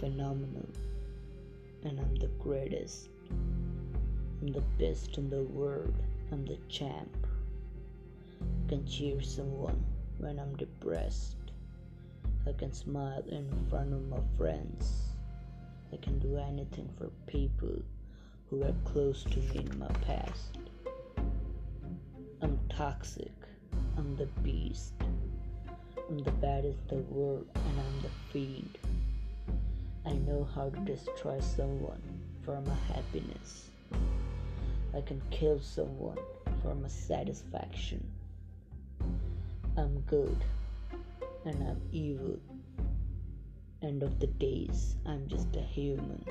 phenomenal, and I'm the greatest. I'm the best in the world. I'm the champ. I can cheer someone when I'm depressed. I can smile in front of my friends. I can do anything for people who were close to me in my past. I'm toxic. I'm the beast. I'm the baddest in the world and I'm the fiend. I know how to destroy someone for my happiness. I can kill someone for my satisfaction. I'm good and I'm evil. End of the days, I'm just a human.